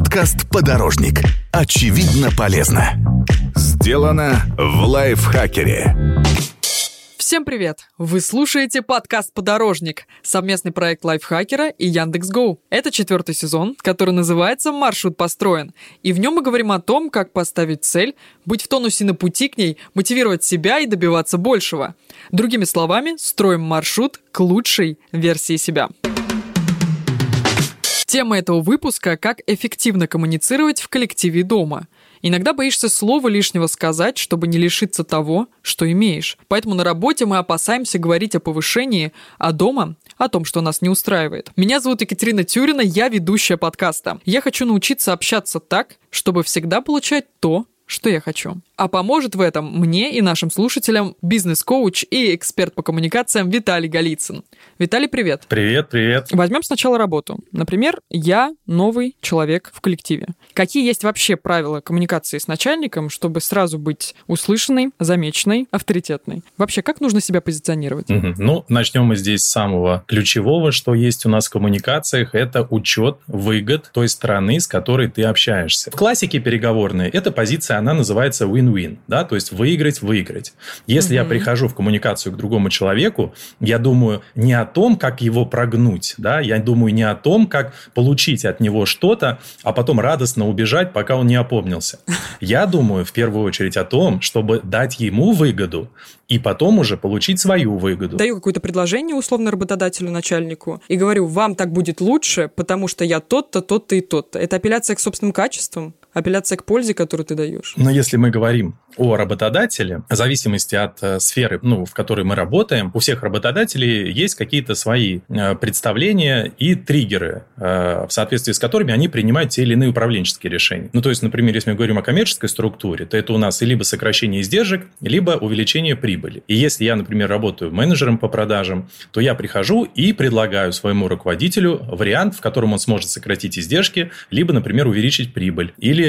Подкаст «Подорожник». Очевидно полезно. Сделано в лайфхакере. Всем привет! Вы слушаете подкаст «Подорожник» — совместный проект лайфхакера и Яндекс.Гоу. Это четвертый сезон, который называется «Маршрут построен». И в нем мы говорим о том, как поставить цель, быть в тонусе на пути к ней, мотивировать себя и добиваться большего. Другими словами, строим маршрут к лучшей версии себя. Тема этого выпуска – как эффективно коммуницировать в коллективе дома. Иногда боишься слова лишнего сказать, чтобы не лишиться того, что имеешь. Поэтому на работе мы опасаемся говорить о повышении, а дома – о том, что нас не устраивает. Меня зовут Екатерина Тюрина, я ведущая подкаста. Я хочу научиться общаться так, чтобы всегда получать то, что я хочу. А поможет в этом мне и нашим слушателям бизнес-коуч и эксперт по коммуникациям Виталий Голицын. Виталий, привет. Привет, привет. Возьмем сначала работу. Например, я новый человек в коллективе. Какие есть вообще правила коммуникации с начальником, чтобы сразу быть услышанной, замеченной, авторитетной? Вообще, как нужно себя позиционировать? Угу. Ну, начнем мы здесь с самого ключевого, что есть у нас в коммуникациях, это учет выгод той страны, с которой ты общаешься. В классике переговорной эта позиция она называется win-win, да, то есть выиграть-выиграть. Если угу. я прихожу в коммуникацию к другому человеку, я думаю не о том, как его прогнуть, да, я думаю не о том, как получить от него что-то, а потом радостно убежать, пока он не опомнился. Я думаю в первую очередь о том, чтобы дать ему выгоду и потом уже получить свою выгоду. Даю какое-то предложение условно работодателю, начальнику и говорю, вам так будет лучше, потому что я тот-то, тот-то и тот-то. Это апелляция к собственным качествам, апелляция к пользе, которую ты даешь. Но если мы говорим о работодателе, в зависимости от э, сферы, ну, в которой мы работаем, у всех работодателей есть какие-то свои э, представления и триггеры, э, в соответствии с которыми они принимают те или иные управленческие решения. Ну, то есть, например, если мы говорим о коммерческой структуре, то это у нас либо сокращение издержек, либо увеличение прибыли. И если я, например, работаю менеджером по продажам, то я прихожу и предлагаю своему руководителю вариант, в котором он сможет сократить издержки, либо, например, увеличить прибыль, или,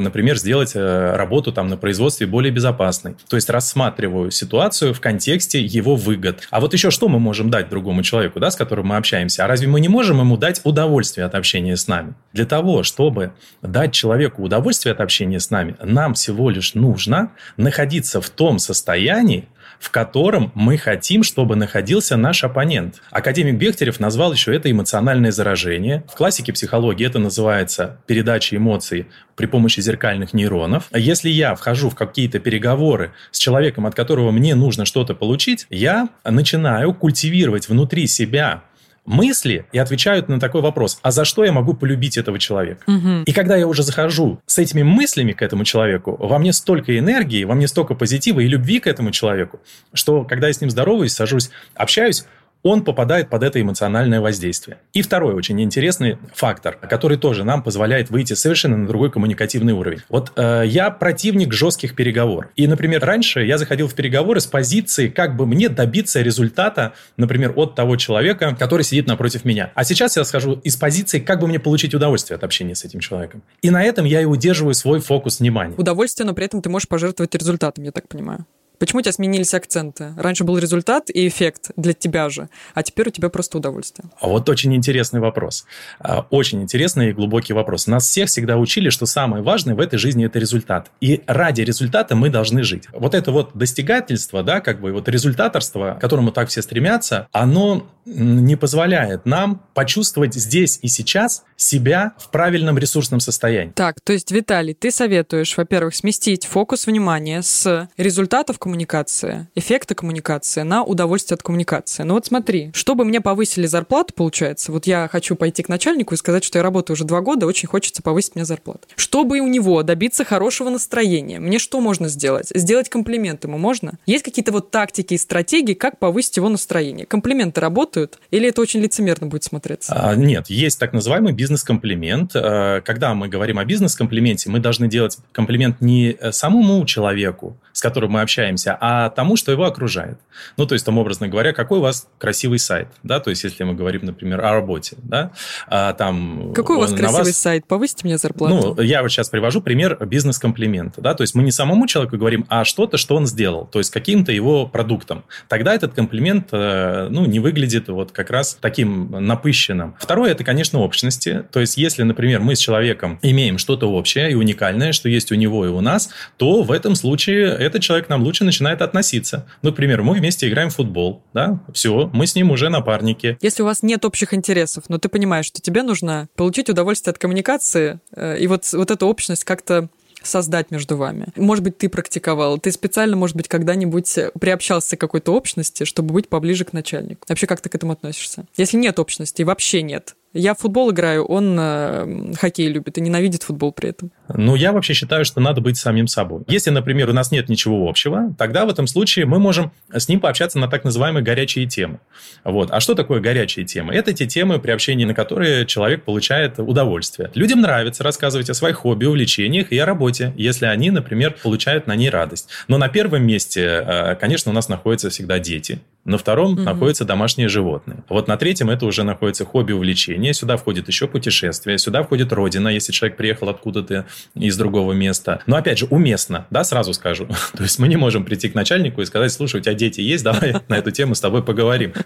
например, сделать работу там на производстве более безопасной. То есть рассматриваю ситуацию в контексте его выгод. А вот еще что мы можем дать другому человеку, да, с которым мы общаемся? А разве мы не можем ему дать удовольствие от общения с нами? Для того, чтобы дать человеку удовольствие от общения с нами, нам всего лишь нужно находиться в том состоянии, в котором мы хотим, чтобы находился наш оппонент. Академик Бехтерев назвал еще это эмоциональное заражение. В классике психологии это называется передача эмоций при помощи зеркальных нейронов. Если я вхожу в какие-то переговоры с человеком, от которого мне нужно что-то получить, я начинаю культивировать внутри себя мысли и отвечают на такой вопрос, а за что я могу полюбить этого человека? Угу. И когда я уже захожу с этими мыслями к этому человеку, во мне столько энергии, во мне столько позитива и любви к этому человеку, что когда я с ним здороваюсь, сажусь, общаюсь, он попадает под это эмоциональное воздействие. И второй очень интересный фактор, который тоже нам позволяет выйти совершенно на другой коммуникативный уровень. Вот э, я противник жестких переговоров. И, например, раньше я заходил в переговоры с позиции, как бы мне добиться результата, например, от того человека, который сидит напротив меня. А сейчас я схожу из позиции, как бы мне получить удовольствие от общения с этим человеком. И на этом я и удерживаю свой фокус внимания. Удовольствие, но при этом ты можешь пожертвовать результатом, я так понимаю. Почему у тебя сменились акценты? Раньше был результат и эффект для тебя же, а теперь у тебя просто удовольствие. А вот очень интересный вопрос. А, очень интересный и глубокий вопрос. Нас всех всегда учили, что самое важное в этой жизни – это результат. И ради результата мы должны жить. Вот это вот достигательство, да, как бы вот результаторство, к которому так все стремятся, оно не позволяет нам почувствовать здесь и сейчас себя в правильном ресурсном состоянии. Так, то есть, Виталий, ты советуешь, во-первых, сместить фокус внимания с результатов коммуникации, эффекта коммуникации на удовольствие от коммуникации. Ну вот смотри, чтобы мне повысили зарплату, получается, вот я хочу пойти к начальнику и сказать, что я работаю уже два года, очень хочется повысить мне зарплату. Чтобы у него добиться хорошего настроения, мне что можно сделать? Сделать комплимент ему можно? Есть какие-то вот тактики и стратегии, как повысить его настроение? Комплименты работают? Или это очень лицемерно будет смотреться? А, нет, есть так называемый бизнес-комплимент. А, когда мы говорим о бизнес-комплименте, мы должны делать комплимент не э, самому человеку, с которым мы общаемся, а тому, что его окружает. Ну, то есть, там, образно говоря, какой у вас красивый сайт, да, то есть, если мы говорим, например, о работе, да, а, там... Какой у вас красивый вас... сайт? Повысите мне зарплату. Ну, я вот сейчас привожу пример бизнес-комплимента, да, то есть, мы не самому человеку говорим, а что-то, что он сделал, то есть, каким-то его продуктом. Тогда этот комплимент, э, ну, не выглядит вот как раз таким напыщенным. Второе, это, конечно, общности. То есть, если, например, мы с человеком имеем что-то общее и уникальное, что есть у него и у нас, то в этом случае этот человек нам лучше начинает относиться. Например, мы вместе играем в футбол, да, все, мы с ним уже напарники. Если у вас нет общих интересов, но ты понимаешь, что тебе нужно получить удовольствие от коммуникации, э, и вот, вот эту общность как-то создать между вами. Может быть, ты практиковал, ты специально, может быть, когда-нибудь приобщался к какой-то общности, чтобы быть поближе к начальнику. Вообще, как ты к этому относишься? Если нет общности, вообще нет, я в футбол играю, он э, хоккей любит и ненавидит футбол при этом. Ну, я вообще считаю, что надо быть самим собой. Если, например, у нас нет ничего общего, тогда в этом случае мы можем с ним пообщаться на так называемые горячие темы. Вот. А что такое горячие темы? Это те темы, при общении на которые человек получает удовольствие. Людям нравится рассказывать о своих хобби, увлечениях и о работе, если они, например, получают на ней радость. Но на первом месте, э, конечно, у нас находятся всегда дети. На втором угу. находятся домашние животные. Вот на третьем это уже находится хобби, увлечение. Сюда входит еще путешествие, сюда входит родина, если человек приехал откуда-то из другого места. Но опять же, уместно, да, сразу скажу. То есть мы не можем прийти к начальнику и сказать, слушай, у тебя дети есть, давай на эту тему с тобой поговорим.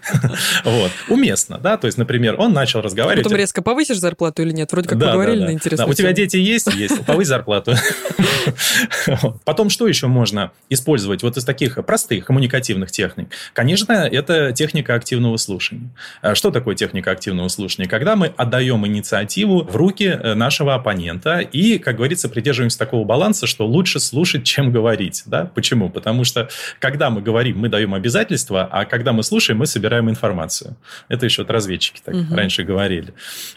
Вот. Уместно, да, то есть, например, он начал разговаривать. Потом резко повысишь зарплату или нет? Вроде как поговорили на интересную У тебя дети есть? Есть. Повысь зарплату. Потом что еще можно использовать вот из таких простых коммуникативных техник? Конечно, это техника активного слушания. А что такое техника активного слушания? Когда мы отдаем инициативу в руки э, нашего оппонента и, как говорится, придерживаемся такого баланса, что лучше слушать, чем говорить. Да? Почему? Потому что, когда мы говорим, мы даем обязательства, а когда мы слушаем, мы собираем информацию. Это еще вот разведчики так угу. раньше говорили.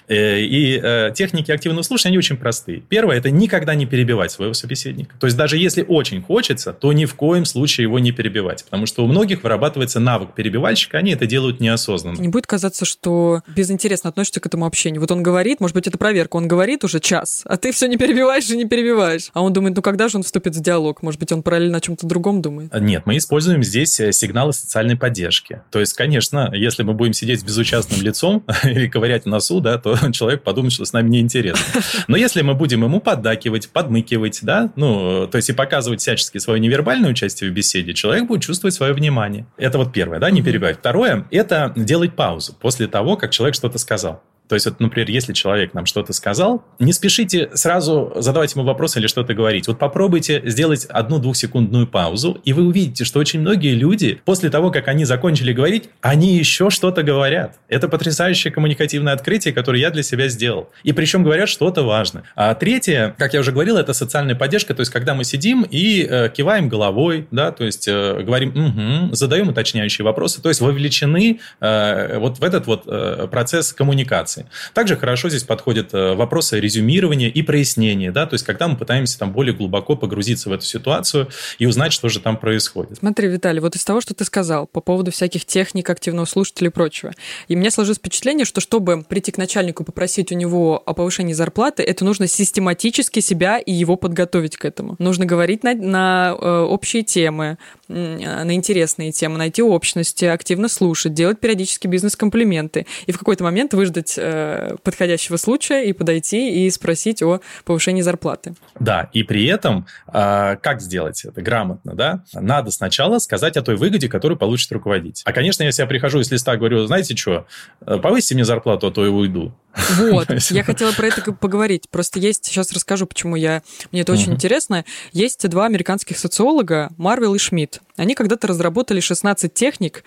Э, и э, техники активного слушания, они очень простые. Первое – это никогда не перебивать своего собеседника. То есть, даже если очень хочется, то ни в коем случае его не перебивать. Потому что у многих вырабатывается навык навык перебивальщика, они это делают неосознанно. Не будет казаться, что безинтересно относишься к этому общению. Вот он говорит, может быть, это проверка, он говорит уже час, а ты все не перебиваешь и не перебиваешь. А он думает, ну когда же он вступит в диалог? Может быть, он параллельно о чем-то другом думает? Нет, мы используем здесь э, сигналы социальной поддержки. То есть, конечно, если мы будем сидеть с безучастным лицом или ковырять в носу, да, то человек подумает, что с нами неинтересно. Но если мы будем ему поддакивать, подмыкивать, да, ну, то есть и показывать всячески свое невербальное участие в беседе, человек будет чувствовать свое внимание. Это вот первое первое, да, не перебивать. Второе – это делать паузу после того, как человек что-то сказал. То есть, вот, например, если человек нам что-то сказал, не спешите сразу задавать ему вопрос или что-то говорить. Вот попробуйте сделать одну двухсекундную паузу, и вы увидите, что очень многие люди после того, как они закончили говорить, они еще что-то говорят. Это потрясающее коммуникативное открытие, которое я для себя сделал. И причем говорят что-то важное. А третье, как я уже говорил, это социальная поддержка. То есть, когда мы сидим и э, киваем головой, да, то есть э, говорим угу, задаем уточняющие вопросы, то есть вовлечены э, вот в этот вот э, процесс коммуникации информации. Также хорошо здесь подходят э, вопросы резюмирования и прояснения, да, то есть когда мы пытаемся там более глубоко погрузиться в эту ситуацию и узнать, что же там происходит. Смотри, Виталий, вот из того, что ты сказал по поводу всяких техник активного слушателя и прочего, и мне сложилось впечатление, что чтобы прийти к начальнику попросить у него о повышении зарплаты, это нужно систематически себя и его подготовить к этому. Нужно говорить на, на э, общие темы, на интересные темы, найти общности, активно слушать, делать периодически бизнес-комплименты и в какой-то момент выждать э, подходящего случая и подойти и спросить о повышении зарплаты. Да, и при этом э, как сделать это грамотно, да? Надо сначала сказать о той выгоде, которую получит руководитель. А, конечно, если я прихожу из листа, говорю, знаете что, э, повысьте мне зарплату, а то я уйду. Вот, я хотела про это поговорить. Просто есть, сейчас расскажу, почему я, мне это очень интересно. Есть два американских социолога, Марвел и Шмидт. Они когда-то разработали 16 техник,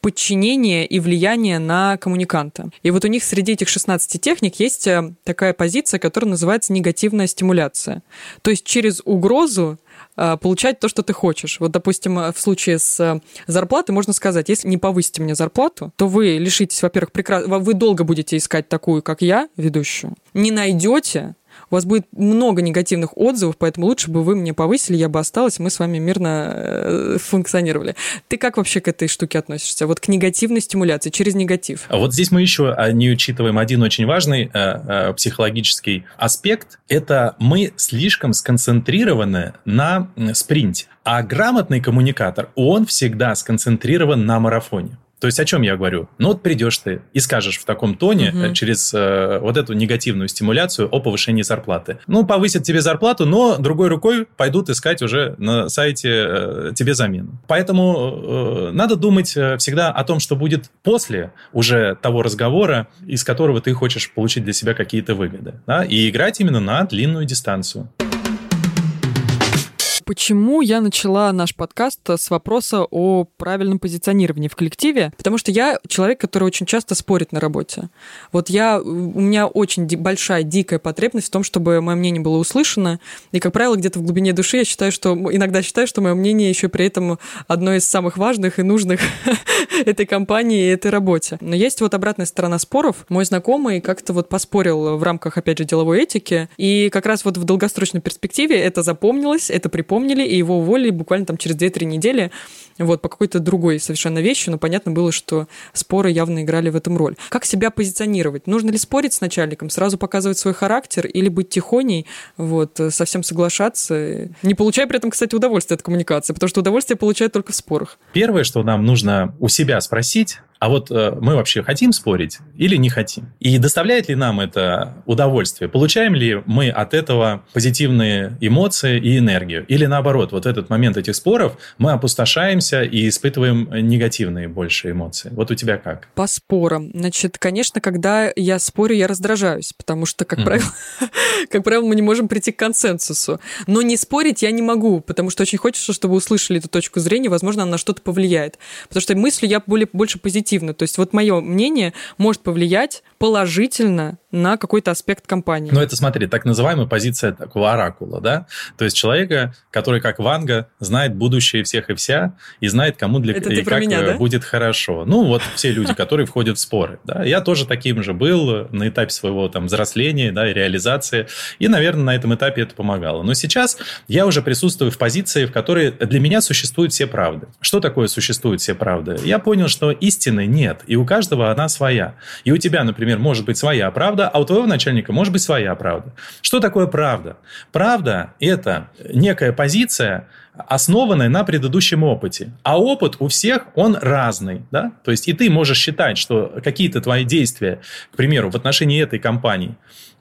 подчинения и влияния на коммуниканта. И вот у них среди этих 16 техник есть э, такая позиция, которая называется негативная стимуляция. То есть через угрозу получать то, что ты хочешь. Вот, допустим, в случае с э, зарплатой можно сказать, если не повысите мне зарплату, то вы лишитесь, во-первых, прекрасно, вы долго будете искать такую, как я, ведущую, не найдете, у вас будет много негативных отзывов, поэтому лучше бы вы мне повысили, я бы осталась, мы с вами мирно э, функционировали. Ты как вообще к этой штуке относишься? Вот к негативной стимуляции, через негатив. А вот здесь мы еще а, не учитываем один очень важный э, э, психологический аспект. Это мы слишком сконцентрированы на спринте. А грамотный коммуникатор, он всегда сконцентрирован на марафоне. То есть о чем я говорю? Ну вот придешь ты и скажешь в таком тоне Мгм. через э, вот эту негативную стимуляцию о повышении зарплаты. Ну, повысят тебе зарплату, но другой рукой пойдут искать уже на сайте э, тебе замену. Поэтому э, надо думать э, всегда о том, что будет после уже того разговора, из которого ты хочешь получить для себя какие-то выгоды. Да? И играть именно на длинную дистанцию. Почему я начала наш подкаст с вопроса о правильном позиционировании в коллективе? Потому что я человек, который очень часто спорит на работе. Вот я, у меня очень ди- большая, дикая потребность в том, чтобы мое мнение было услышано. И, как правило, где-то в глубине души я считаю, что иногда считаю, что мое мнение еще при этом одно из самых важных и нужных этой компании и этой работе. Но есть вот обратная сторона споров. Мой знакомый как-то вот поспорил в рамках, опять же, деловой этики. И как раз вот в долгосрочной перспективе это запомнилось, это припомнили, и его уволили буквально там через 2-3 недели вот по какой-то другой совершенно вещи, но понятно было, что споры явно играли в этом роль. Как себя позиционировать? Нужно ли спорить с начальником, сразу показывать свой характер или быть тихоней, вот, э, совсем соглашаться, не получая при этом, кстати, удовольствие от коммуникации, потому что удовольствие получают только в спорах. Первое, что нам нужно у себя спросить, а вот э, мы вообще хотим спорить или не хотим? И доставляет ли нам это удовольствие? Получаем ли мы от этого позитивные эмоции и энергию? Или наоборот, вот этот момент этих споров мы опустошаемся и испытываем негативные больше эмоции? Вот у тебя как? По спорам. Значит, конечно, когда я спорю, я раздражаюсь, потому что, как Мгм. правило, как правило, мы не можем прийти к консенсусу. Но не спорить я не могу, потому что очень хочется, чтобы услышали эту точку зрения, возможно, она на что-то повлияет. Потому что мыслю я более, больше позитивно. То есть вот мое мнение может повлиять положительно на какой-то аспект компании. Ну, это, смотри, так называемая позиция такого оракула, да? То есть человека, который, как Ванга, знает будущее всех и вся, и знает, кому для Это и как меня, э, да? будет хорошо. Ну, вот все люди, которые входят в споры. Да? Я тоже таким же был на этапе своего там взросления, да, и реализации. И, наверное, на этом этапе это помогало. Но сейчас я уже присутствую в позиции, в которой для меня существуют все правды. Что такое существуют все правды? Я понял, что истины нет, и у каждого она своя. И у тебя, например, может быть своя правда, а у твоего начальника может быть своя правда. Что такое правда? Правда – это некая позиция, основанная на предыдущем опыте. А опыт у всех, он разный. Да? То есть и ты можешь считать, что какие-то твои действия, к примеру, в отношении этой компании,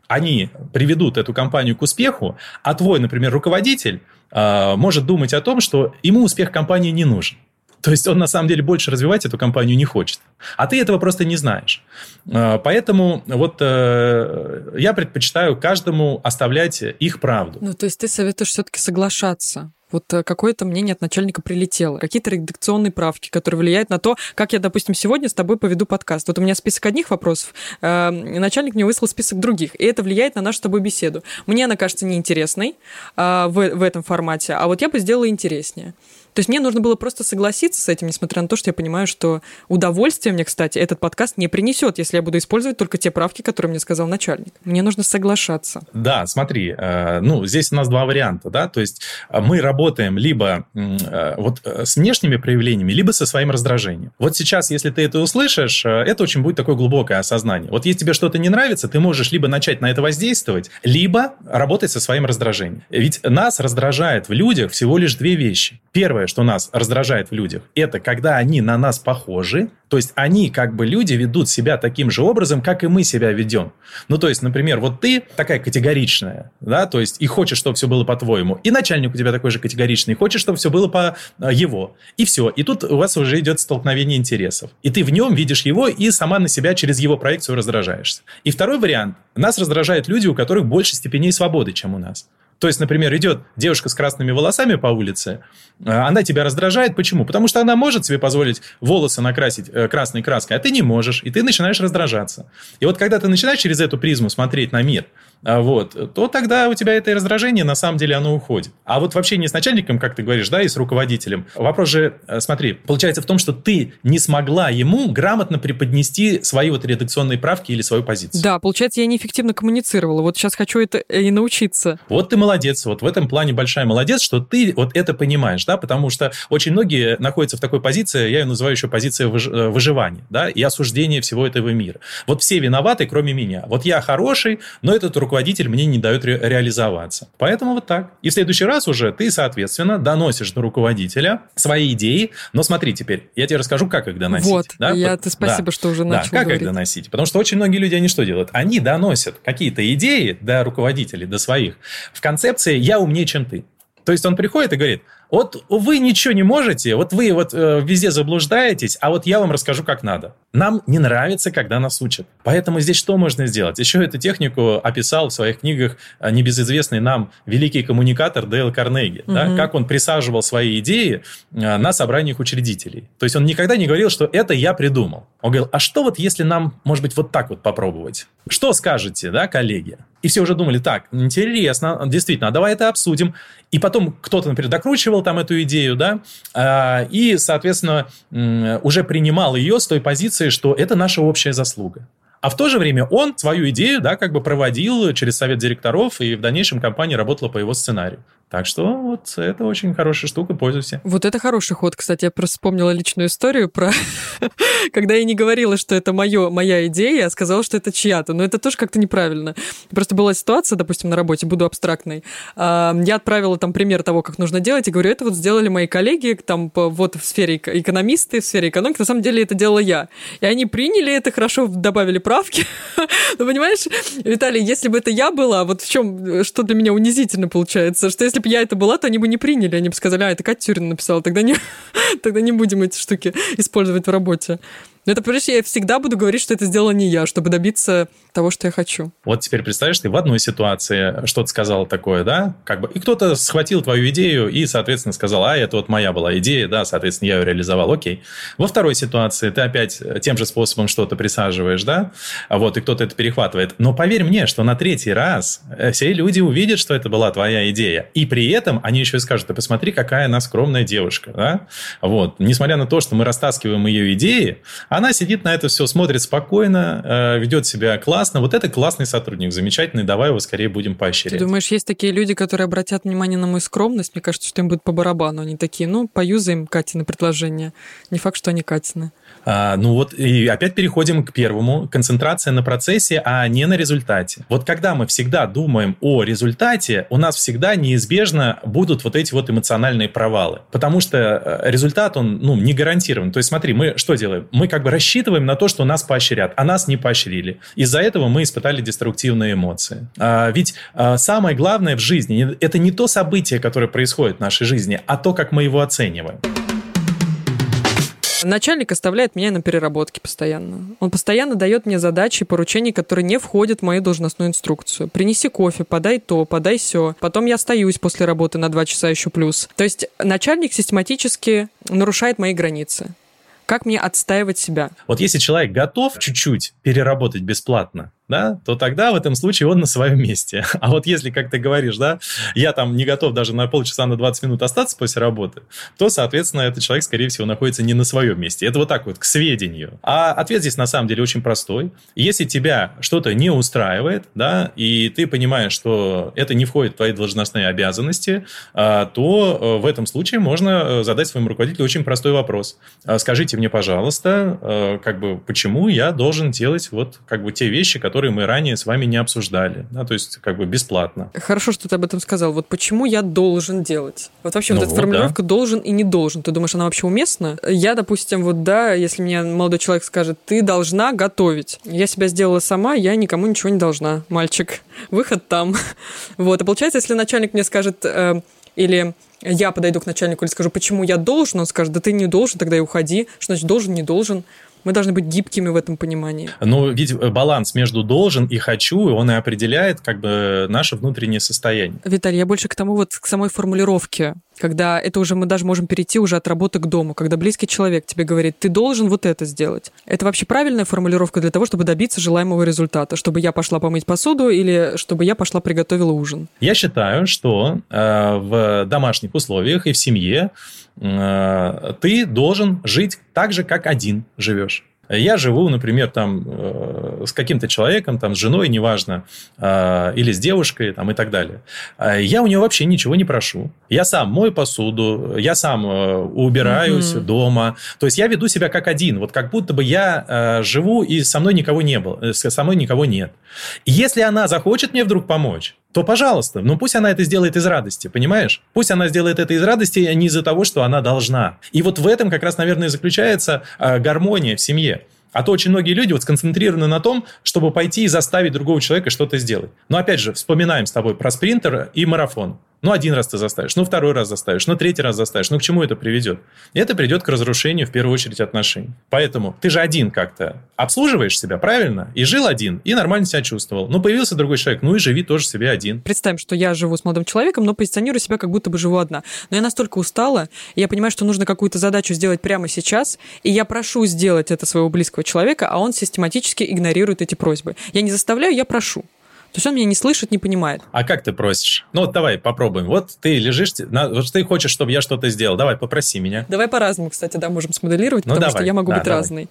они приведут эту компанию к успеху, а твой, например, руководитель э, может думать о том, что ему успех компании не нужен. То есть он на самом деле больше развивать эту компанию не хочет. А ты этого просто не знаешь. Э, Поэтому вот э, я предпочитаю каждому оставлять их правду. Ну, то есть ты советуешь все-таки соглашаться. Вот э, какое-то мнение от начальника прилетело, какие-то редакционные правки, которые влияют на то, как я, допустим, сегодня с тобой поведу подкаст. Вот у меня список одних вопросов, э, начальник мне выслал список других, и это влияет на нашу с тобой беседу. Мне она кажется неинтересной э, в, в этом формате, а вот я бы сделала интереснее. То есть мне нужно было просто согласиться с этим, несмотря на то, что я понимаю, что удовольствие мне, кстати, этот подкаст не принесет, если я буду использовать только те правки, которые мне сказал начальник. Мне нужно соглашаться. Да, смотри, э, ну, здесь у нас два варианта, да, то есть э, мы работаем либо э, вот с внешними проявлениями, либо со своим раздражением. Вот сейчас, если ты это услышишь, это очень будет такое глубокое осознание. Вот если тебе что-то не нравится, ты можешь либо начать на это воздействовать, либо работать со своим раздражением. Ведь нас раздражает в людях всего лишь две вещи. Первое, что нас раздражает в людях, это когда они на нас похожи, то есть они, как бы люди, ведут себя таким же образом, как и мы себя ведем. Ну, то есть, например, вот ты такая категоричная, да, то есть и хочешь, чтобы все было по-твоему, и начальник у тебя такой же категоричный, хочешь, чтобы все было по э, его, и все. И тут у вас уже идет столкновение интересов. И ты в нем видишь его и сама на себя через его проекцию раздражаешься. И второй вариант. Нас раздражают люди, у которых больше степеней свободы, чем у нас. То есть, например, идет девушка с красными волосами по улице, э, она тебя раздражает. Почему? Потому что она может себе позволить волосы накрасить э, красной краской, а ты не можешь, и ты начинаешь раздражаться. И вот когда ты начинаешь через эту призму смотреть на мир, а, вот, то тогда у тебя это раздражение, на самом деле, оно уходит. А вот в общении с начальником, как ты говоришь, да, и с руководителем, вопрос же, э, смотри, получается в том, что ты не смогла ему грамотно преподнести свои вот редакционные правки или свою позицию. Да, получается, я неэффективно коммуницировала. Вот сейчас хочу это и научиться. Вот ты молодец, вот в этом плане большая молодец, что ты вот это понимаешь, да, потому что очень многие находятся в такой позиции, я ее называю еще позиция э, выживания, да, и осуждения всего этого мира. Вот все виноваты, кроме меня. Вот я хороший, но этот руководитель мне не дает ре- реализоваться. Поэтому вот так. И в следующий раз уже ты, соответственно, доносишь до руководителя свои идеи, но смотри теперь, я тебе расскажу, как их доносить. Вот, да? я, ты спасибо, да, что уже начал Да, как говорить. их доносить? Потому что очень многие люди, они что делают? Они доносят какие-то идеи до руководителей, до своих, в концепции «я умнее, чем ты». То есть он приходит и говорит, вот вы ничего не можете, вот вы вот э, везде заблуждаетесь, а вот я вам расскажу, как надо. Нам не нравится, когда нас учат. Поэтому здесь что можно сделать? Еще эту технику описал в своих книгах э, небезызвестный нам великий коммуникатор Дейл Карнеги. Угу. Да, как он присаживал свои идеи э, на собраниях учредителей. То есть он никогда не говорил, что это я придумал. Он говорил, а что вот если нам, может быть, вот так вот попробовать? Что скажете, да, коллеги? И все уже думали, так, интересно, действительно, а давай это обсудим. И потом кто-то, например, докручивал там эту идею, да, а, и, соответственно, уже принимал ее с той позиции, что это наша общая заслуга. А в то же время он свою идею, да, как бы проводил через совет директоров, и в дальнейшем компания работала по его сценарию. Так что вот это очень хорошая штука, пользуйся. Вот это хороший ход, кстати. Я просто вспомнила личную историю про... Когда я не говорила, что это моё, моя идея, а сказала, что это чья-то. Но это тоже как-то неправильно. Просто была ситуация, допустим, на работе, буду абстрактной. Я отправила там пример того, как нужно делать, и говорю, это вот сделали мои коллеги, там вот в сфере экономисты, в сфере экономики. На самом деле это делала я. И они приняли это, хорошо добавили правки. Ну, понимаешь, Виталий, если бы это я была, вот в чем, что для меня унизительно получается, что если бы я это была, то они бы не приняли, они бы сказали, а, это Катя Тюрина написала, тогда не, тогда не будем эти штуки использовать в работе. Но это, понимаешь, я всегда буду говорить, что это сделала не я, чтобы добиться того, что я хочу. Вот теперь представляешь, ты в одной ситуации что-то сказал такое, да, как бы, и кто-то схватил твою идею и, соответственно, сказал, а, это вот моя была идея, да, соответственно, я ее реализовал, окей. Во второй ситуации ты опять тем же способом что-то присаживаешь, да, вот, и кто-то это перехватывает. Но поверь мне, что на третий раз э, все люди увидят, что это была твоя идея, и при этом они еще и скажут, ты посмотри, какая она скромная девушка, да, вот, несмотря на то, что мы растаскиваем ее идеи, она сидит на это все, смотрит спокойно, э, ведет себя классно. Вот это классный сотрудник, замечательный, давай его скорее будем поощрять. Ты думаешь, есть такие люди, которые обратят внимание на мою скромность? Мне кажется, что им будет по барабану. Они такие, ну, поюзаем Катины предложение. Не факт, что они Катины. А, ну вот, и опять переходим к первому. Концентрация на процессе, а не на результате. Вот когда мы всегда думаем о результате, у нас всегда неизбежно будут вот эти вот эмоциональные провалы. Потому что э, результат, он, ну, не гарантирован. То есть смотри, мы что делаем? Мы как бы рассчитываем на то, что нас поощрят, а нас не поощрили. Из-за этого мы испытали деструктивные эмоции. А, ведь а, самое главное в жизни – это не то событие, которое происходит в нашей жизни, а то, как мы его оцениваем. Начальник оставляет меня на переработке постоянно. Он постоянно дает мне задачи и поручения, которые не входят в мою должностную инструкцию. Принеси кофе, подай то, подай все. Потом я остаюсь после работы на два часа еще плюс. То есть начальник систематически нарушает мои границы. Как мне отстаивать себя? Вот если человек готов чуть-чуть переработать бесплатно, да, то тогда в этом случае он на своем месте. А вот если, как ты говоришь, да, я там не готов даже на полчаса, на 20 минут остаться после работы, то, соответственно, этот человек, скорее всего, находится не на своем месте. Это вот так вот, к сведению. А ответ здесь, на самом деле, очень простой. Если тебя что-то не устраивает, да, и ты понимаешь, что это не входит в твои должностные обязанности, а, то э, в этом случае можно э, задать своему руководителю очень простой вопрос. А, скажите мне, пожалуйста, э, как бы, почему я должен делать вот как бы те вещи, которые которые мы ранее с вами не обсуждали. Да, то есть как бы бесплатно. Хорошо, что ты об этом сказал. Вот почему я должен делать? Вот вообще ну, вот эта вот, формулировка да. должен и не должен. Ты думаешь, она вообще уместна? Я, допустим, вот да, если мне молодой человек скажет, ты должна готовить. Я себя сделала сама, я никому ничего не должна, мальчик. Выход там. Вот. А получается, если начальник мне скажет, э, или я подойду к начальнику или скажу, почему я должен, он скажет, да ты не должен, тогда и уходи. Что значит должен, не должен? Мы должны быть гибкими в этом понимании. Ну, ведь баланс между должен и хочу, он и определяет как бы наше внутреннее состояние. Виталий, я больше к тому вот, к самой формулировке, когда это уже мы даже можем перейти уже от работы к дому, когда близкий человек тебе говорит, ты должен вот это сделать. Это вообще правильная формулировка для того, чтобы добиться желаемого результата, чтобы я пошла помыть посуду или чтобы я пошла приготовила ужин? Я считаю, что э, в домашних условиях и в семье э, ты должен жить так же, как один живешь. Я живу, например, там э, с каким-то человеком, там, с женой, неважно, э, или с девушкой, там, и так далее. Э, я у нее вообще ничего не прошу. Я сам мою посуду, я сам э, убираюсь угу. дома. То есть я веду себя как один, вот как будто бы я э, живу и со мной никого не было, со мной никого нет. И если она захочет мне вдруг помочь, то пожалуйста, ну пусть она это сделает из радости, понимаешь? Пусть она сделает это из радости, а не из-за того, что она должна. И вот в этом как раз, наверное, заключается э, гармония в семье. А то очень многие люди вот сконцентрированы на том, чтобы пойти и заставить другого человека что-то сделать. Но опять же, вспоминаем с тобой про спринтер и марафон. Ну, один раз ты заставишь, ну, второй раз заставишь, ну, третий раз заставишь. Ну, к чему это приведет? Это придет к разрушению, в первую очередь, отношений. Поэтому ты же один как-то обслуживаешь себя, правильно? И жил один, и нормально себя чувствовал. Ну, появился другой человек, ну, и живи тоже себе один. Представим, что я живу с молодым человеком, но позиционирую себя, как будто бы живу одна. Но я настолько устала, и я понимаю, что нужно какую-то задачу сделать прямо сейчас, и я прошу сделать это своего близкого человека, а он систематически игнорирует эти просьбы. Я не заставляю, я прошу. То есть он меня не слышит, не понимает. А как ты просишь? Ну вот давай попробуем. Вот ты лежишь, вот ты хочешь, чтобы я что-то сделал. Давай, попроси меня. Давай по-разному, кстати, да, можем смоделировать, ну, потому давай. что я могу да, быть давай. разной.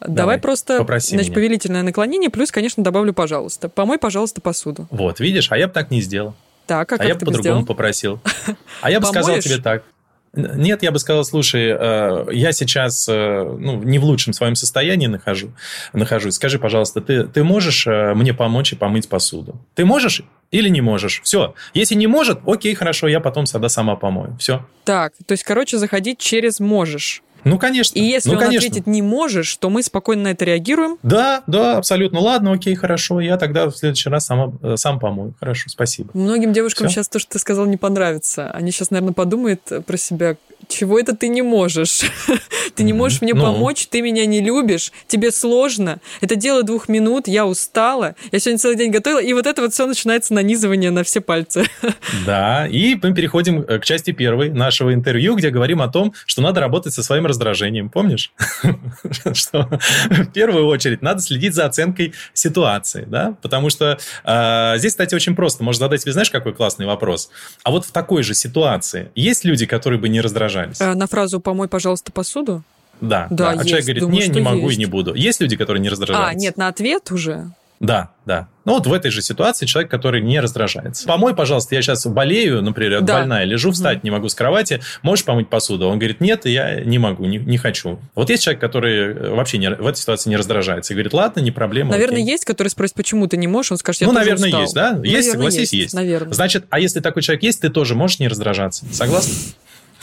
Давай, давай просто, Попроси значит, меня. повелительное наклонение, плюс, конечно, добавлю «пожалуйста». Помой, пожалуйста, посуду. Вот, видишь, а я бы так не сделал. Так, а, а я бы по-другому попросил. А я бы сказал тебе так. Нет, я бы сказал, слушай, э, я сейчас э, ну, не в лучшем своем состоянии нахожу, нахожусь. Скажи, пожалуйста, ты, ты можешь э, мне помочь и помыть посуду? Ты можешь или не можешь? Все. Если не может, окей, хорошо, я потом тогда сама помою. Все. Так, то есть, короче, заходить через «можешь». Ну, конечно. И если ну, он конечно. ответит «не можешь», то мы спокойно на это реагируем? Да, да, абсолютно. Ладно, окей, хорошо. Я тогда в следующий раз сама, э, сам помою. Хорошо, спасибо. Многим девушкам Все? сейчас то, что ты сказал, не понравится. Они сейчас, наверное, подумают про себя, чего это ты не можешь? ты не можешь мне ну. помочь, ты меня не любишь, тебе сложно. Это дело двух минут, я устала, я сегодня целый день готовила, и вот это вот все начинается нанизывание на все пальцы. да, и мы переходим э, к части первой нашего интервью, где говорим о том, что надо работать со своим раздражением. Помнишь? что в первую очередь надо следить за оценкой ситуации, да, потому что э, здесь, кстати, очень просто. Можно задать себе, знаешь, какой классный вопрос. А вот в такой же ситуации есть люди, которые бы не раздражались? Э, на фразу «помой, пожалуйста, посуду»? Да, да. да. А человек говорит, Думаю, не, не могу есть. и не буду. Есть люди, которые не раздражаются? А, нет, на ответ уже? Да, да. Ну вот в этой же ситуации человек, который не раздражается. Помой, пожалуйста, я сейчас болею, например, да. больная, лежу, встать угу. не могу с кровати, можешь помыть посуду? Он говорит, нет, я не могу, не, не хочу. Вот есть человек, который э, вообще не, в этой ситуации не раздражается и говорит, ладно, не проблема. Наверное, окей. есть, который спросит, почему ты не можешь, он скажет, я Ну, наверное, устал. есть, да? Наверное, есть, согласись, есть. есть. Наверное. Значит, а если такой человек есть, ты тоже можешь не раздражаться. Согласна?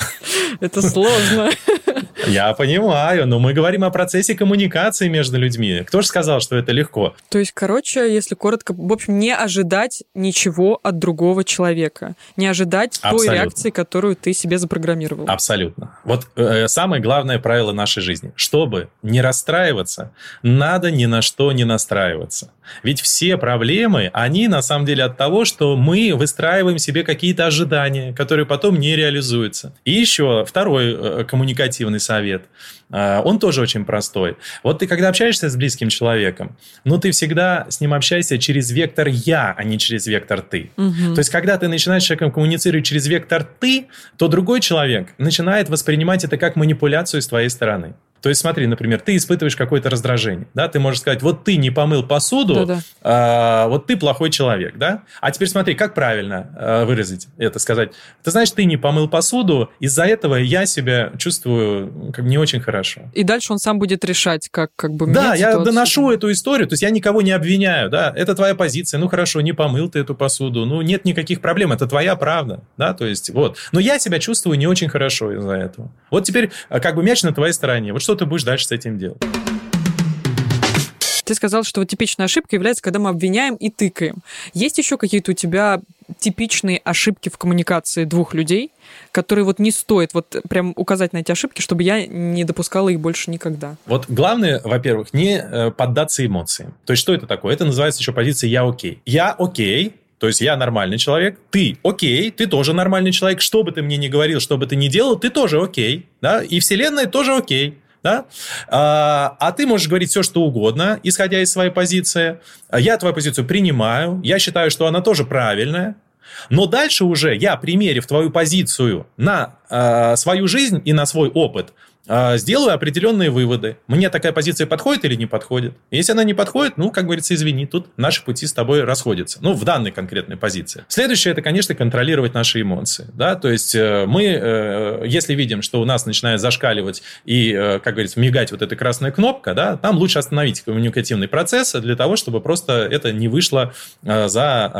Это сложно. Я понимаю, но мы говорим о процессе коммуникации между людьми. Кто же сказал, что это легко? То есть, короче, если коротко, в общем, не ожидать ничего от другого человека. Не ожидать Абсолютно. той реакции, которую ты себе запрограммировал. Абсолютно. Вот э, самое главное правило нашей жизни. Чтобы не расстраиваться, надо ни на что не настраиваться. Ведь все проблемы, они на самом деле от того, что мы выстраиваем себе какие-то ожидания, которые потом не реализуются. И еще второй э, коммуникативный совет. Э, он тоже очень простой. Вот ты когда общаешься с близким человеком, ну ты всегда с ним общаешься через вектор «я», а не через вектор «ты». Угу. То есть когда ты начинаешь с человеком коммуницировать через вектор «ты», то другой человек начинает воспринимать это как манипуляцию с твоей стороны. То есть, смотри, например, ты испытываешь какое-то раздражение, да, ты можешь сказать, вот ты не помыл посуду, а, вот ты плохой человек, да. А теперь смотри, как правильно а, выразить это, сказать, ты знаешь, ты не помыл посуду, из-за этого я себя чувствую как не очень хорошо. И дальше он сам будет решать, как как бы Да, я ситуацию. доношу эту историю, то есть я никого не обвиняю, да, это твоя позиция, ну хорошо, не помыл ты эту посуду, ну нет никаких проблем, это твоя правда, да, то есть вот. Но я себя чувствую не очень хорошо из-за этого. Вот теперь а, как бы мяч на твоей стороне. Вот что ты будешь дальше с этим делать. Ты сказал, что вот типичная ошибка является, когда мы обвиняем и тыкаем. Есть еще какие-то у тебя типичные ошибки в коммуникации двух людей, которые вот не стоит вот прям указать на эти ошибки, чтобы я не допускала их больше никогда? Вот главное, во-первых, не э, поддаться эмоциям. То есть что это такое? Это называется еще позиция «я окей». Я окей, то есть я нормальный человек, ты окей, ты тоже нормальный человек, что бы ты мне ни говорил, что бы ты ни делал, ты тоже окей, да, и Вселенная тоже окей да? А, а ты можешь говорить все, что угодно, исходя из своей позиции. Я твою позицию принимаю, я считаю, что она тоже правильная, но дальше уже я, примерив твою позицию на э, свою жизнь и на свой опыт сделаю определенные выводы. Мне такая позиция подходит или не подходит? Если она не подходит, ну, как говорится, извини, тут наши пути с тобой расходятся. Ну, в данной конкретной позиции. Следующее, это, конечно, контролировать наши эмоции. Да? То есть э, мы, э, если видим, что у нас начинает зашкаливать и, э, как говорится, мигать вот эта красная кнопка, да, там лучше остановить коммуникативный процесс для того, чтобы просто это не вышло за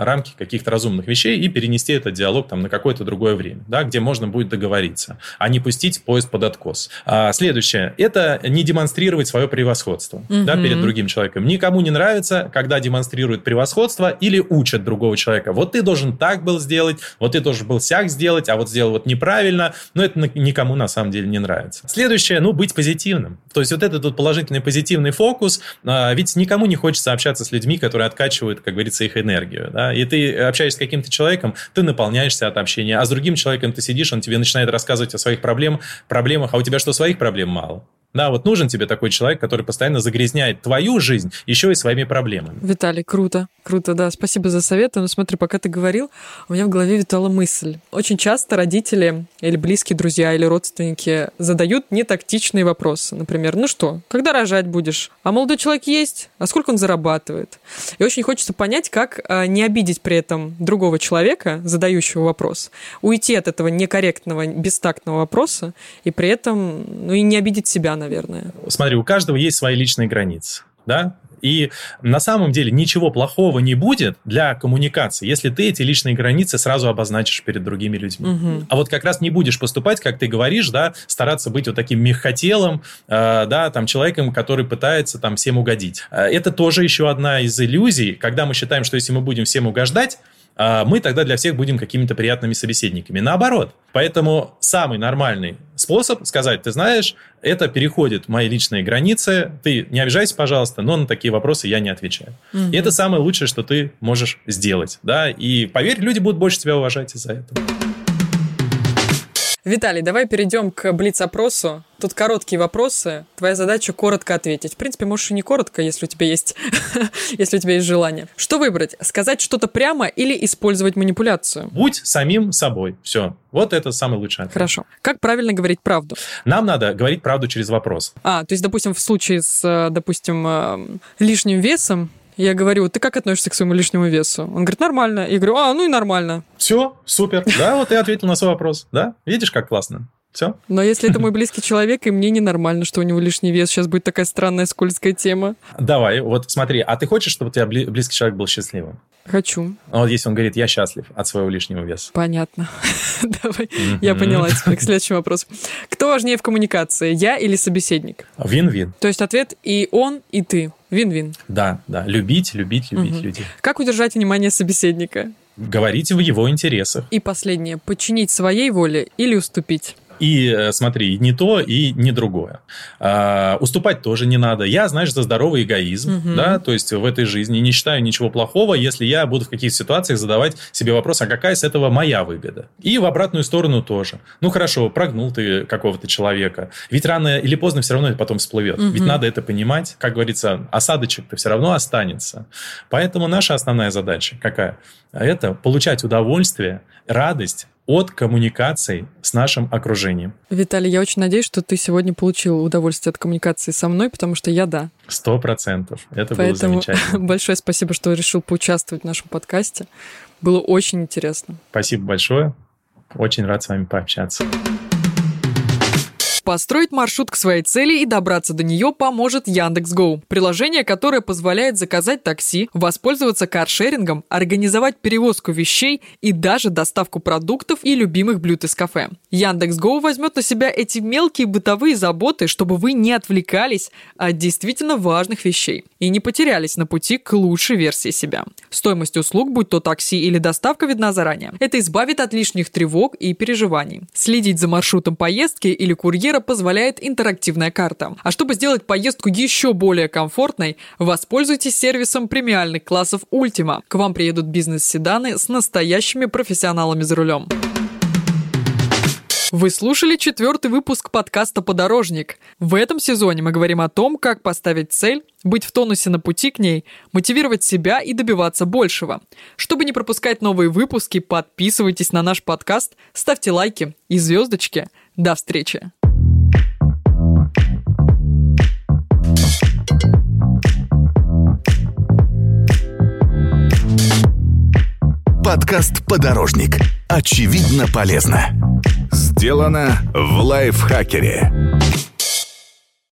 рамки каких-то разумных вещей и перенести этот диалог там на какое-то другое время, да, где можно будет договориться, а не пустить поезд под откос вопрос. А, следующее. Это не демонстрировать свое превосходство угу. да, перед другим человеком. Никому не нравится, когда демонстрируют превосходство или учат другого человека. Вот ты должен так был сделать, вот ты должен был сяк сделать, а вот сделал вот неправильно. Но это никому на самом деле не нравится. Следующее, ну, быть позитивным. То есть вот этот вот положительный позитивный фокус, а, ведь никому не хочется общаться с людьми, которые откачивают, как говорится, их энергию. Да? И ты общаешься с каким-то человеком, ты наполняешься от общения, а с другим человеком ты сидишь, он тебе начинает рассказывать о своих проблем, проблемах, а у тебя что, своих проблем мало? Да, вот нужен тебе такой человек, который постоянно загрязняет твою жизнь еще и своими проблемами. Виталий, круто, круто, да, спасибо за советы. Но смотри, пока ты говорил, у меня в голове витала мысль. Очень часто родители или близкие друзья или родственники задают нетактичные вопросы. Например, ну что, когда рожать будешь? А молодой человек есть? А сколько он зарабатывает? И очень хочется понять, как а, не обидеть при этом другого человека, задающего вопрос, уйти от этого некорректного, бестактного вопроса и при этом, ну и не обидеть себя, наверное. Смотри, у каждого есть свои личные границы. Да? И на самом деле ничего плохого не будет для коммуникации, если ты эти личные границы сразу обозначишь перед другими людьми. Угу. А вот как раз не будешь поступать, как ты говоришь, да, стараться быть вот таким мягкотелым, э, да, там человеком, который пытается там всем угодить. Э, это тоже еще одна из иллюзий, когда мы считаем, что если мы будем всем угождать, мы тогда для всех будем какими-то приятными собеседниками. Наоборот. Поэтому самый нормальный способ сказать, ты знаешь, это переходит мои личные границы, ты не обижайся, пожалуйста, но на такие вопросы я не отвечаю. Угу. И это самое лучшее, что ты можешь сделать. Да? И поверь, люди будут больше тебя уважать из-за этого. Виталий, давай перейдем к блиц-опросу. Тут короткие вопросы. Твоя задача коротко ответить. В принципе, можешь и не коротко, если у тебя есть, если у тебя есть желание. Что выбрать? Сказать что-то прямо или использовать манипуляцию? Будь самим собой. Все. Вот это самый лучший ответ. Хорошо. Как правильно говорить правду? Нам надо говорить правду через вопрос. А, то есть, допустим, в случае с, э, допустим, э, лишним весом, я говорю, ты как относишься к своему лишнему весу? Он говорит, нормально. Я говорю, а, ну и нормально. Все, супер. Да, вот я ответил на свой вопрос. Да, видишь, как классно. Все. Но если это мой близкий человек, и мне ненормально, что у него лишний вес, сейчас будет такая странная скользкая тема. Давай, вот смотри, а ты хочешь, чтобы у тебя близкий человек был счастливым? Хочу. А вот если он говорит, я счастлив от своего лишнего веса. Понятно. Давай, я поняла теперь. К следующему вопросу. Кто важнее в коммуникации, я или собеседник? Вин-вин. То есть ответ и он, и ты. Вин-вин. Да, да. Любить, любить, любить людей. Как удержать внимание собеседника? Говорить в его интересах. И последнее. Подчинить своей воле или уступить? И э, смотри, не то, и не другое. А, уступать тоже не надо. Я, знаешь, за здоровый эгоизм, угу. да, то есть в этой жизни не считаю ничего плохого, если я буду в каких-то ситуациях задавать себе вопрос, а какая с этого моя выгода? И в обратную сторону тоже. Ну хорошо, прогнул ты какого-то человека. Ведь рано или поздно все равно это потом всплывет. Угу. Ведь надо это понимать. Как говорится, осадочек-то все равно останется. Поэтому наша основная задача какая? Это получать удовольствие, радость от коммуникаций с нашим окружением. Виталий, я очень надеюсь, что ты сегодня получил удовольствие от коммуникации со мной, потому что я да. Сто процентов. Это Поэтому было замечательно. большое спасибо, что решил поучаствовать в нашем подкасте. Было очень интересно. Спасибо большое. Очень рад с вами пообщаться. Построить маршрут к своей цели и добраться до нее поможет Яндекс.Гоу. Приложение, которое позволяет заказать такси, воспользоваться каршерингом, организовать перевозку вещей и даже доставку продуктов и любимых блюд из кафе. Яндекс.Гоу возьмет на себя эти мелкие бытовые заботы, чтобы вы не отвлекались от действительно важных вещей и не потерялись на пути к лучшей версии себя. Стоимость услуг, будь то такси или доставка, видна заранее. Это избавит от лишних тревог и переживаний. Следить за маршрутом поездки или курьера позволяет интерактивная карта. А чтобы сделать поездку еще более комфортной, воспользуйтесь сервисом премиальных классов Ultima. К вам приедут бизнес-седаны с настоящими профессионалами за рулем. Вы слушали четвертый выпуск подкаста «Подорожник». В этом сезоне мы говорим о том, как поставить цель, быть в тонусе на пути к ней, мотивировать себя и добиваться большего. Чтобы не пропускать новые выпуски, подписывайтесь на наш подкаст, ставьте лайки и звездочки. До встречи! Подкаст «Подорожник». Очевидно полезно. Сделано в лайфхакере.